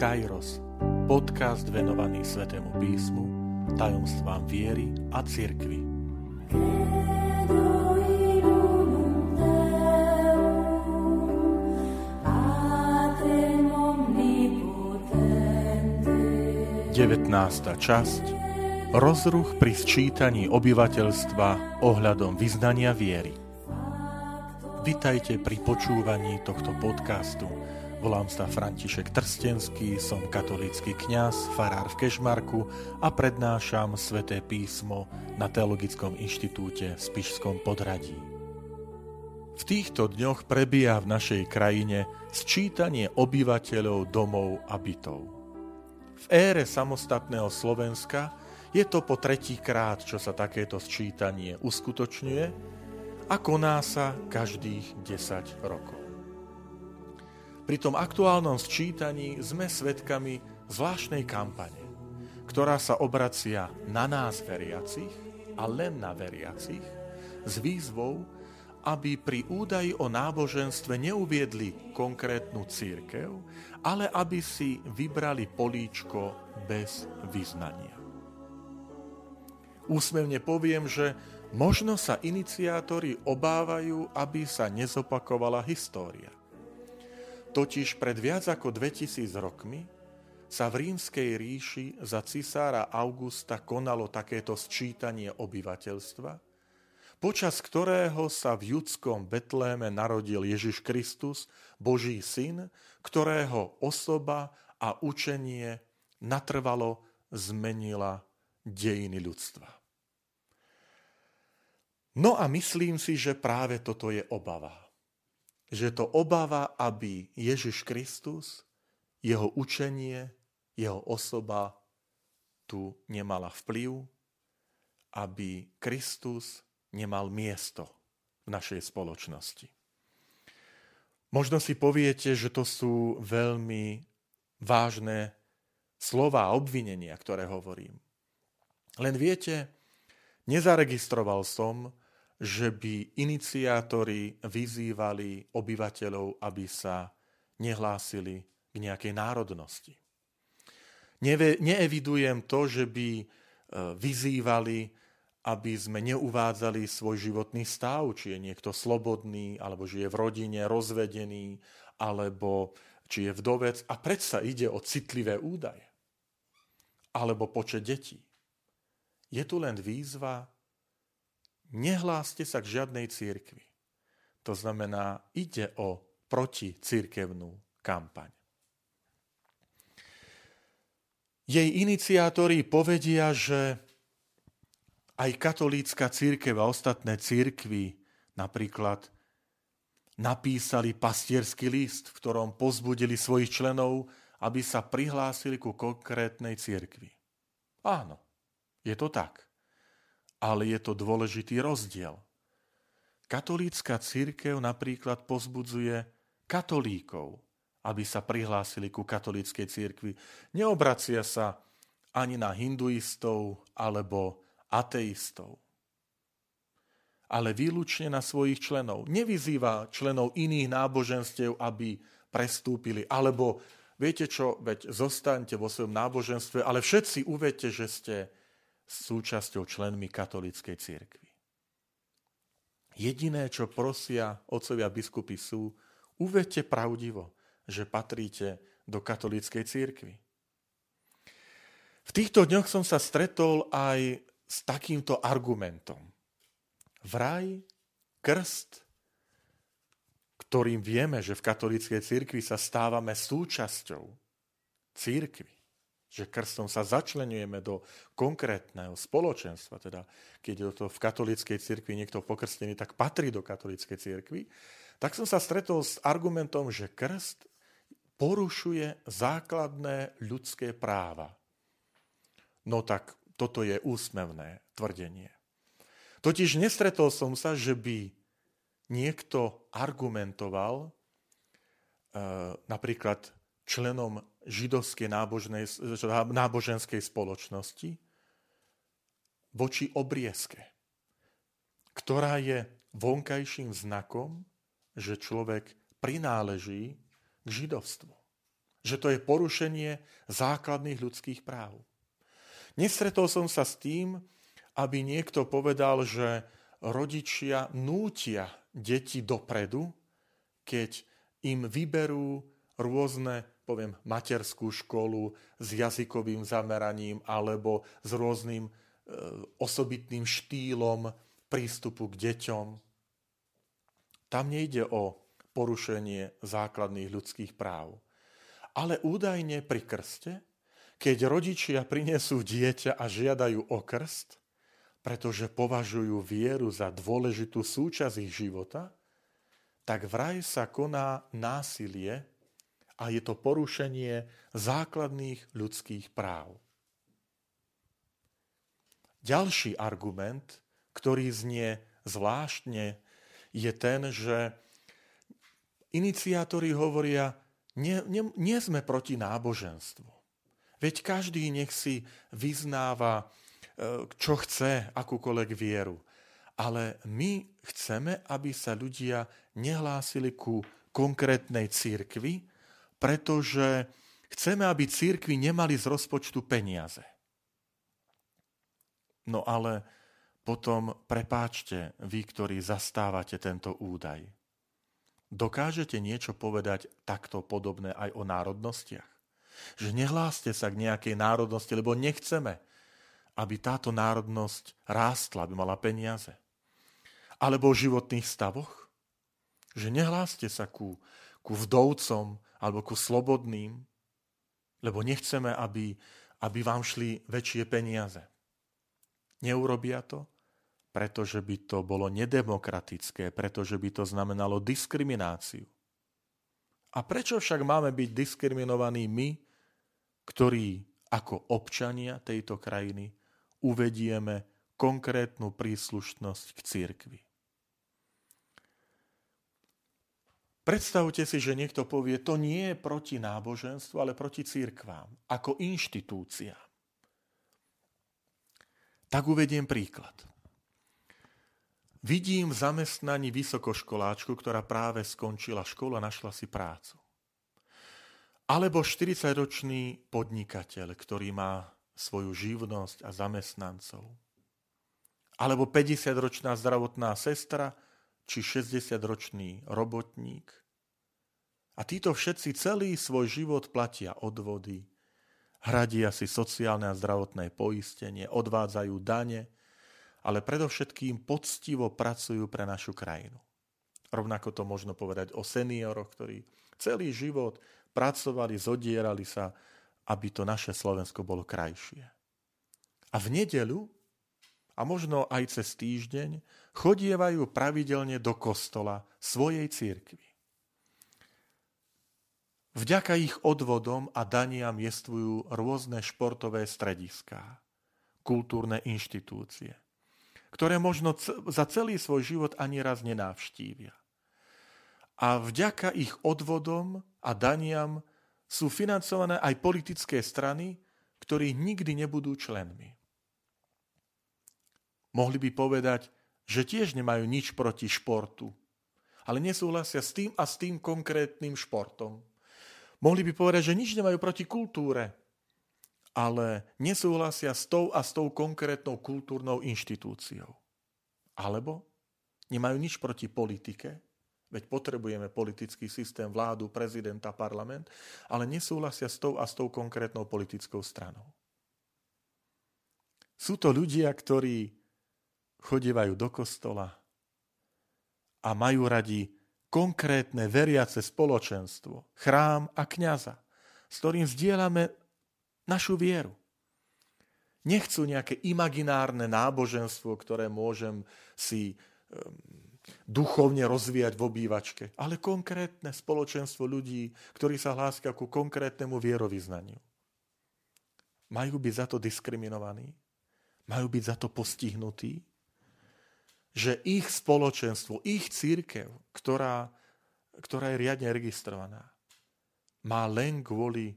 Kairos, podcast venovaný Svetému písmu, tajomstvám viery a cirkvi. Devetnásta časť Rozruch pri sčítaní obyvateľstva ohľadom vyznania viery. Vitajte pri počúvaní tohto podcastu. Volám sa František Trstenský, som katolícky kňaz, farár v Kešmarku a prednášam sväté písmo na Teologickom inštitúte v Spišskom podradí. V týchto dňoch prebieha v našej krajine sčítanie obyvateľov domov a bytov. V ére samostatného Slovenska je to po tretí krát, čo sa takéto sčítanie uskutočňuje a koná sa každých 10 rokov. Pri tom aktuálnom sčítaní sme svedkami zvláštnej kampane, ktorá sa obracia na nás veriacich a len na veriacich s výzvou, aby pri údaji o náboženstve neuviedli konkrétnu církev, ale aby si vybrali políčko bez vyznania. Úsmevne poviem, že Možno sa iniciátori obávajú, aby sa nezopakovala história. Totiž pred viac ako 2000 rokmi sa v rímskej ríši za cisára Augusta konalo takéto sčítanie obyvateľstva, počas ktorého sa v judskom Betléme narodil Ježiš Kristus, Boží syn, ktorého osoba a učenie natrvalo zmenila dejiny ľudstva. No a myslím si, že práve toto je obava. Že to obava, aby Ježiš Kristus, jeho učenie, jeho osoba tu nemala vplyv, aby Kristus nemal miesto v našej spoločnosti. Možno si poviete, že to sú veľmi vážne slova a obvinenia, ktoré hovorím. Len viete, nezaregistroval som, že by iniciátori vyzývali obyvateľov, aby sa nehlásili k nejakej národnosti. Neve, neevidujem to, že by e, vyzývali, aby sme neuvádzali svoj životný stav, či je niekto slobodný, alebo žije v rodine, rozvedený, alebo či je vdovec. A predsa ide o citlivé údaje. Alebo počet detí. Je tu len výzva nehláste sa k žiadnej církvi. To znamená, ide o proticírkevnú kampaň. Jej iniciátori povedia, že aj katolícka církev a ostatné církvy napríklad napísali pastierský list, v ktorom pozbudili svojich členov, aby sa prihlásili ku konkrétnej církvi. Áno, je to tak ale je to dôležitý rozdiel. Katolícka církev napríklad pozbudzuje katolíkov, aby sa prihlásili ku katolíckej církvi. Neobracia sa ani na hinduistov alebo ateistov, ale výlučne na svojich členov. Nevyzýva členov iných náboženstiev, aby prestúpili, alebo viete čo, veď zostaňte vo svojom náboženstve, ale všetci uvedte, že ste súčasťou členmi katolíckej cirkvi. Jediné, čo prosia otcovia biskupy sú, uvedte pravdivo, že patríte do katolíckej cirkvi. V týchto dňoch som sa stretol aj s takýmto argumentom. Vraj krst, ktorým vieme, že v katolíckej cirkvi sa stávame súčasťou církvy, že krstom sa začlenujeme do konkrétneho spoločenstva. Teda keď je to v katolíckej cirkvi niekto pokrstený, tak patrí do katolíckej cirkvi. Tak som sa stretol s argumentom, že krst porušuje základné ľudské práva. No tak toto je úsmevné tvrdenie. Totiž nestretol som sa, že by niekto argumentoval e, napríklad členom židovskej náboženskej spoločnosti voči obriezke, ktorá je vonkajším znakom, že človek prináleží k židovstvu. Že to je porušenie základných ľudských práv. Nestretol som sa s tým, aby niekto povedal, že rodičia nútia deti dopredu, keď im vyberú rôzne, poviem, materskú školu s jazykovým zameraním alebo s rôznym e, osobitným štýlom prístupu k deťom. Tam nejde o porušenie základných ľudských práv. Ale údajne pri krste, keď rodičia prinesú dieťa a žiadajú o krst, pretože považujú vieru za dôležitú súčasť ich života, tak vraj sa koná násilie a je to porušenie základných ľudských práv. Ďalší argument, ktorý znie zvláštne, je ten, že iniciátori hovoria, nie, nie, nie sme proti náboženstvu. Veď každý nech si vyznáva E, čo chce, akúkoľvek vieru. Ale my chceme, aby sa ľudia nehlásili ku konkrétnej církvi, pretože chceme, aby církvi nemali z rozpočtu peniaze. No ale potom prepáčte vy, ktorí zastávate tento údaj. Dokážete niečo povedať takto podobné aj o národnostiach? Že nehláste sa k nejakej národnosti, lebo nechceme, aby táto národnosť rástla, aby mala peniaze. Alebo o životných stavoch, že nehláste sa ku, ku vdovcom alebo ku slobodným, lebo nechceme, aby, aby vám šli väčšie peniaze. Neurobia to, pretože by to bolo nedemokratické, pretože by to znamenalo diskrimináciu. A prečo však máme byť diskriminovaní my, ktorí ako občania tejto krajiny uvedieme konkrétnu príslušnosť k církvi. Predstavte si, že niekto povie, to nie je proti náboženstvu, ale proti církvám, ako inštitúcia. Tak uvediem príklad. Vidím v zamestnaní vysokoškoláčku, ktorá práve skončila školu a našla si prácu. Alebo 40-ročný podnikateľ, ktorý má svoju živnosť a zamestnancov. Alebo 50-ročná zdravotná sestra či 60-ročný robotník. A títo všetci celý svoj život platia odvody, hradia si sociálne a zdravotné poistenie, odvádzajú dane, ale predovšetkým poctivo pracujú pre našu krajinu. Rovnako to možno povedať o senioroch, ktorí celý život pracovali, zodierali sa aby to naše Slovensko bolo krajšie. A v nedelu, a možno aj cez týždeň, chodievajú pravidelne do kostola svojej církvy. Vďaka ich odvodom a daniam jestvujú rôzne športové strediská, kultúrne inštitúcie, ktoré možno za celý svoj život ani raz nenávštívia. A vďaka ich odvodom a daniam sú financované aj politické strany, ktorí nikdy nebudú členmi. Mohli by povedať, že tiež nemajú nič proti športu, ale nesúhlasia s tým a s tým konkrétnym športom. Mohli by povedať, že nič nemajú proti kultúre, ale nesúhlasia s tou a s tou konkrétnou kultúrnou inštitúciou. Alebo nemajú nič proti politike, Veď potrebujeme politický systém, vládu, prezidenta, parlament, ale nesúhlasia s tou a s tou konkrétnou politickou stranou. Sú to ľudia, ktorí chodievajú do kostola a majú radi konkrétne veriace spoločenstvo, chrám a kňaza, s ktorým zdieľame našu vieru. Nechcú nejaké imaginárne náboženstvo, ktoré môžem si duchovne rozvíjať v obývačke, ale konkrétne spoločenstvo ľudí, ktorí sa hlásia ku konkrétnemu vierovýznaniu. Majú byť za to diskriminovaní? Majú byť za to postihnutí? Že ich spoločenstvo, ich církev, ktorá, ktorá je riadne registrovaná, má len kvôli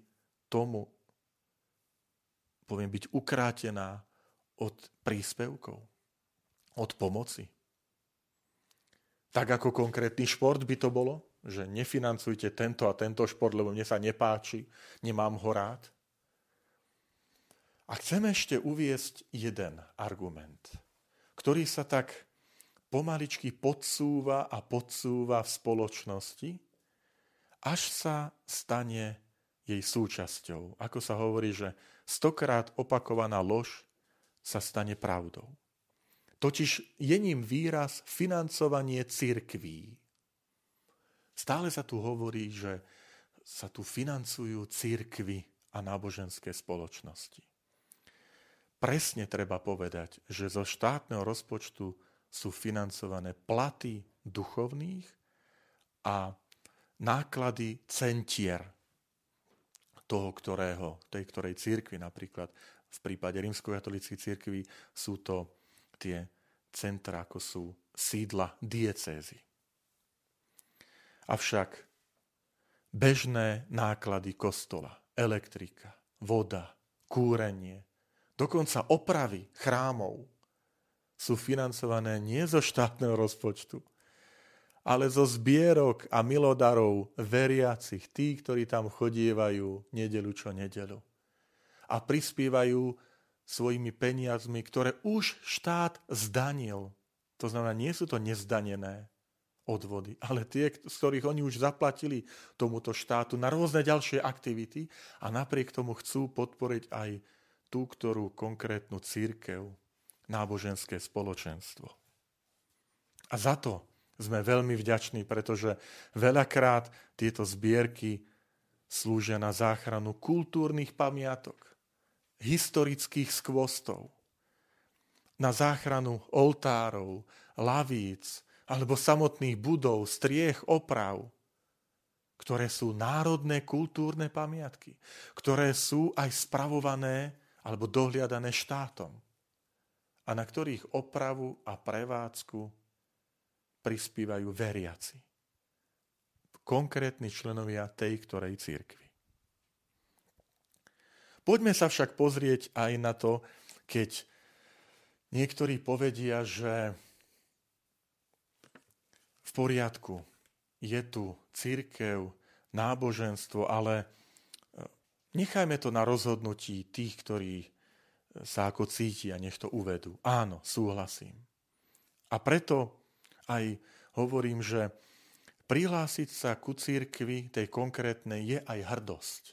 tomu, poviem, byť ukrátená od príspevkov, od pomoci tak ako konkrétny šport by to bolo, že nefinancujte tento a tento šport, lebo mne sa nepáči, nemám ho rád. A chcem ešte uviesť jeden argument, ktorý sa tak pomaličky podsúva a podsúva v spoločnosti, až sa stane jej súčasťou. Ako sa hovorí, že stokrát opakovaná lož sa stane pravdou. Totiž je ním výraz financovanie cirkví. Stále sa tu hovorí, že sa tu financujú cirkvy a náboženské spoločnosti. Presne treba povedať, že zo štátneho rozpočtu sú financované platy duchovných a náklady centier toho, ktorého, tej ktorej církvy napríklad. V prípade rímsko-katolíckej církvy sú to tie centra, ako sú sídla diecézy. Avšak bežné náklady kostola, elektrika, voda, kúrenie, dokonca opravy chrámov sú financované nie zo štátneho rozpočtu, ale zo zbierok a milodarov veriacich, tí, ktorí tam chodievajú nedelu čo nedelu. A prispievajú svojimi peniazmi, ktoré už štát zdanil. To znamená, nie sú to nezdanené odvody, ale tie, z ktorých oni už zaplatili tomuto štátu na rôzne ďalšie aktivity a napriek tomu chcú podporiť aj tú, ktorú konkrétnu církev, náboženské spoločenstvo. A za to sme veľmi vďační, pretože veľakrát tieto zbierky slúžia na záchranu kultúrnych pamiatok, historických skvostov, na záchranu oltárov, lavíc alebo samotných budov, striech, oprav, ktoré sú národné kultúrne pamiatky, ktoré sú aj spravované alebo dohliadané štátom a na ktorých opravu a prevádzku prispívajú veriaci. Konkrétni členovia tej ktorej církvy. Poďme sa však pozrieť aj na to, keď niektorí povedia, že v poriadku, je tu církev, náboženstvo, ale e, nechajme to na rozhodnutí tých, ktorí sa ako cítia, nech to uvedú. Áno, súhlasím. A preto aj hovorím, že prihlásiť sa ku církvi tej konkrétnej je aj hrdosť.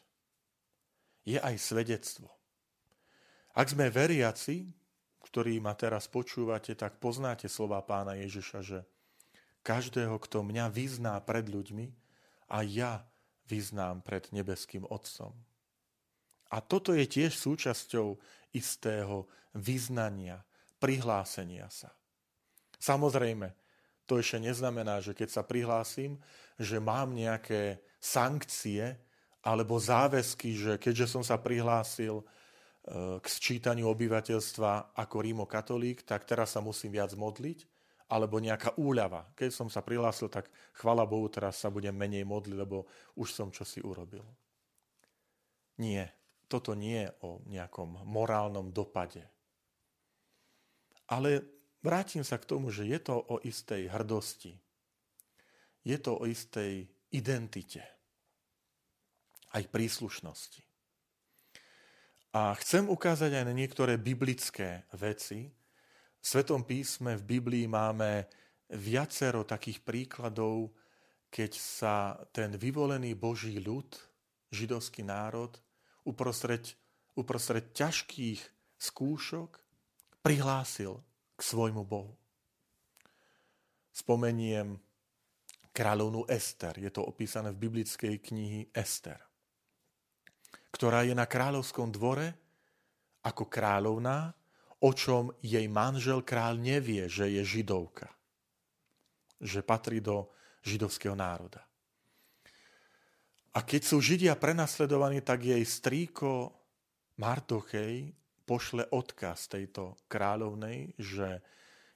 Je aj svedectvo. Ak sme veriaci, ktorí ma teraz počúvate, tak poznáte slova pána Ježiša, že každého, kto mňa vyzná pred ľuďmi, a ja vyznám pred nebeským Otcom. A toto je tiež súčasťou istého vyznania, prihlásenia sa. Samozrejme, to ešte neznamená, že keď sa prihlásim, že mám nejaké sankcie alebo záväzky, že keďže som sa prihlásil e, k sčítaniu obyvateľstva ako rímokatolík, tak teraz sa musím viac modliť, alebo nejaká úľava. Keď som sa prihlásil, tak chvala Bohu, teraz sa budem menej modliť, lebo už som čosi urobil. Nie, toto nie je o nejakom morálnom dopade. Ale Vrátim sa k tomu, že je to o istej hrdosti. Je to o istej identite. Aj príslušnosti. A chcem ukázať aj na niektoré biblické veci. V Svetom písme v Biblii máme viacero takých príkladov, keď sa ten vyvolený Boží ľud, židovský národ, uprostred, uprostred ťažkých skúšok prihlásil k svojmu Bohu. Spomeniem kráľovnú Ester. Je to opísané v biblickej knihy Ester, ktorá je na kráľovskom dvore ako kráľovná, o čom jej manžel kráľ nevie, že je židovka. Že patrí do židovského národa. A keď sú Židia prenasledovaní, tak jej strýko Martochej pošle odkaz tejto kráľovnej, že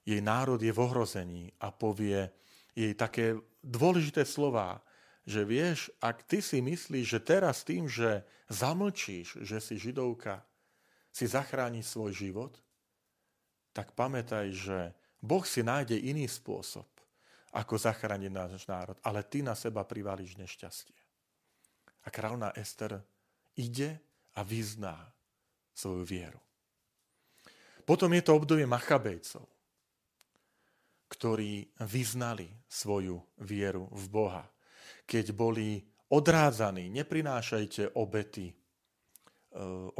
jej národ je v ohrození a povie jej také dôležité slová, že vieš, ak ty si myslíš, že teraz tým, že zamlčíš, že si židovka, si zachráni svoj život, tak pamätaj, že Boh si nájde iný spôsob, ako zachrániť náš národ, ale ty na seba privalíš nešťastie. A kráľovná Ester ide a vyzná svoju vieru. Potom je to obdobie Machabejcov, ktorí vyznali svoju vieru v Boha. Keď boli odrádzaní, neprinášajte obety, e,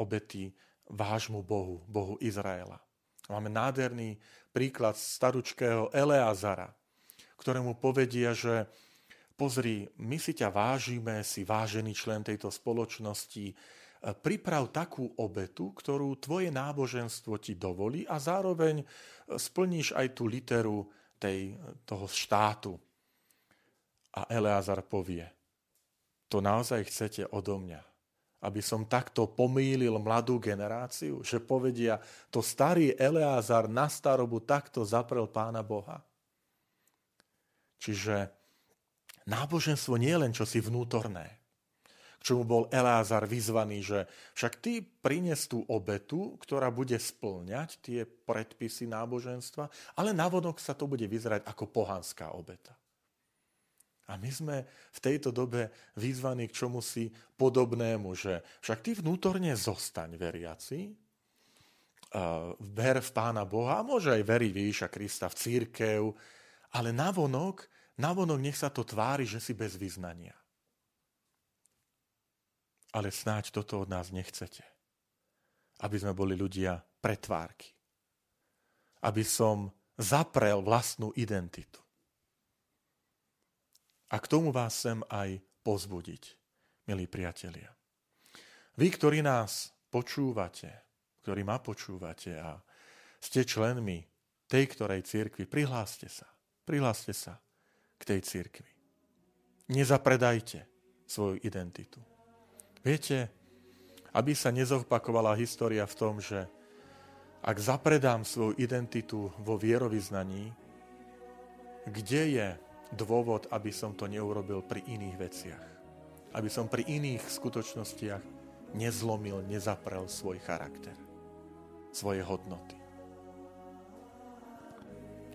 obety vášmu Bohu, Bohu Izraela. Máme nádherný príklad staručkého Eleazara, ktorému povedia, že pozri, my si ťa vážime, si vážený člen tejto spoločnosti, priprav takú obetu, ktorú tvoje náboženstvo ti dovolí a zároveň splníš aj tú literu tej, toho štátu. A Eleazar povie, to naozaj chcete odo mňa, aby som takto pomýlil mladú generáciu, že povedia, to starý Eleazar na starobu takto zaprel pána Boha. Čiže náboženstvo nie je len čosi vnútorné, k čomu bol Elázar vyzvaný, že však ty prines tú obetu, ktorá bude splňať tie predpisy náboženstva, ale navonok sa to bude vyzerať ako pohanská obeta. A my sme v tejto dobe vyzvaní k čomu si podobnému, že však ty vnútorne zostaň veriaci, ver v Pána Boha, a môže aj veriť Ježiša Krista, v církev, ale navonok, navonok nech sa to tvári, že si bez vyznania. Ale snáď toto od nás nechcete. Aby sme boli ľudia pretvárky. Aby som zaprel vlastnú identitu. A k tomu vás chcem aj pozbudiť, milí priatelia. Vy, ktorí nás počúvate, ktorí ma počúvate a ste členmi tej ktorej církvy, prihláste sa. Prihláste sa tej církvi. Nezapredajte svoju identitu. Viete, aby sa nezopakovala história v tom, že ak zapredám svoju identitu vo vierovýznaní, kde je dôvod, aby som to neurobil pri iných veciach? Aby som pri iných skutočnostiach nezlomil, nezaprel svoj charakter, svoje hodnoty.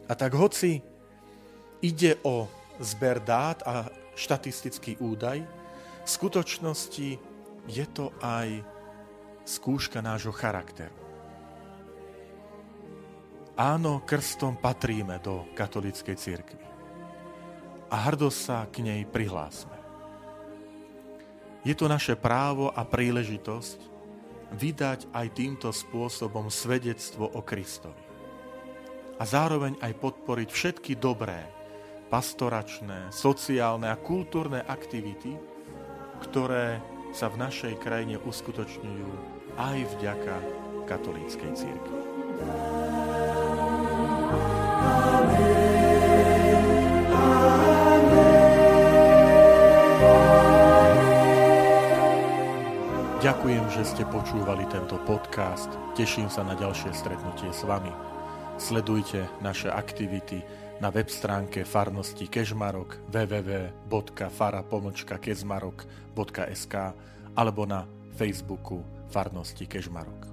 A tak hoci ide o zber dát a štatistický údaj, v skutočnosti je to aj skúška nášho charakteru. Áno, krstom patríme do katolíckej cirkvi a hrdo sa k nej prihlásme. Je to naše právo a príležitosť vydať aj týmto spôsobom svedectvo o Kristovi. A zároveň aj podporiť všetky dobré, pastoračné, sociálne a kultúrne aktivity, ktoré sa v našej krajine uskutočňujú aj vďaka katolíckej církvi. Ďakujem, že ste počúvali tento podcast. Teším sa na ďalšie stretnutie s vami. Sledujte naše aktivity na web stránke farnosti Kežmarok www.fara.kezmarok.sk alebo na Facebooku farnosti Kežmarok.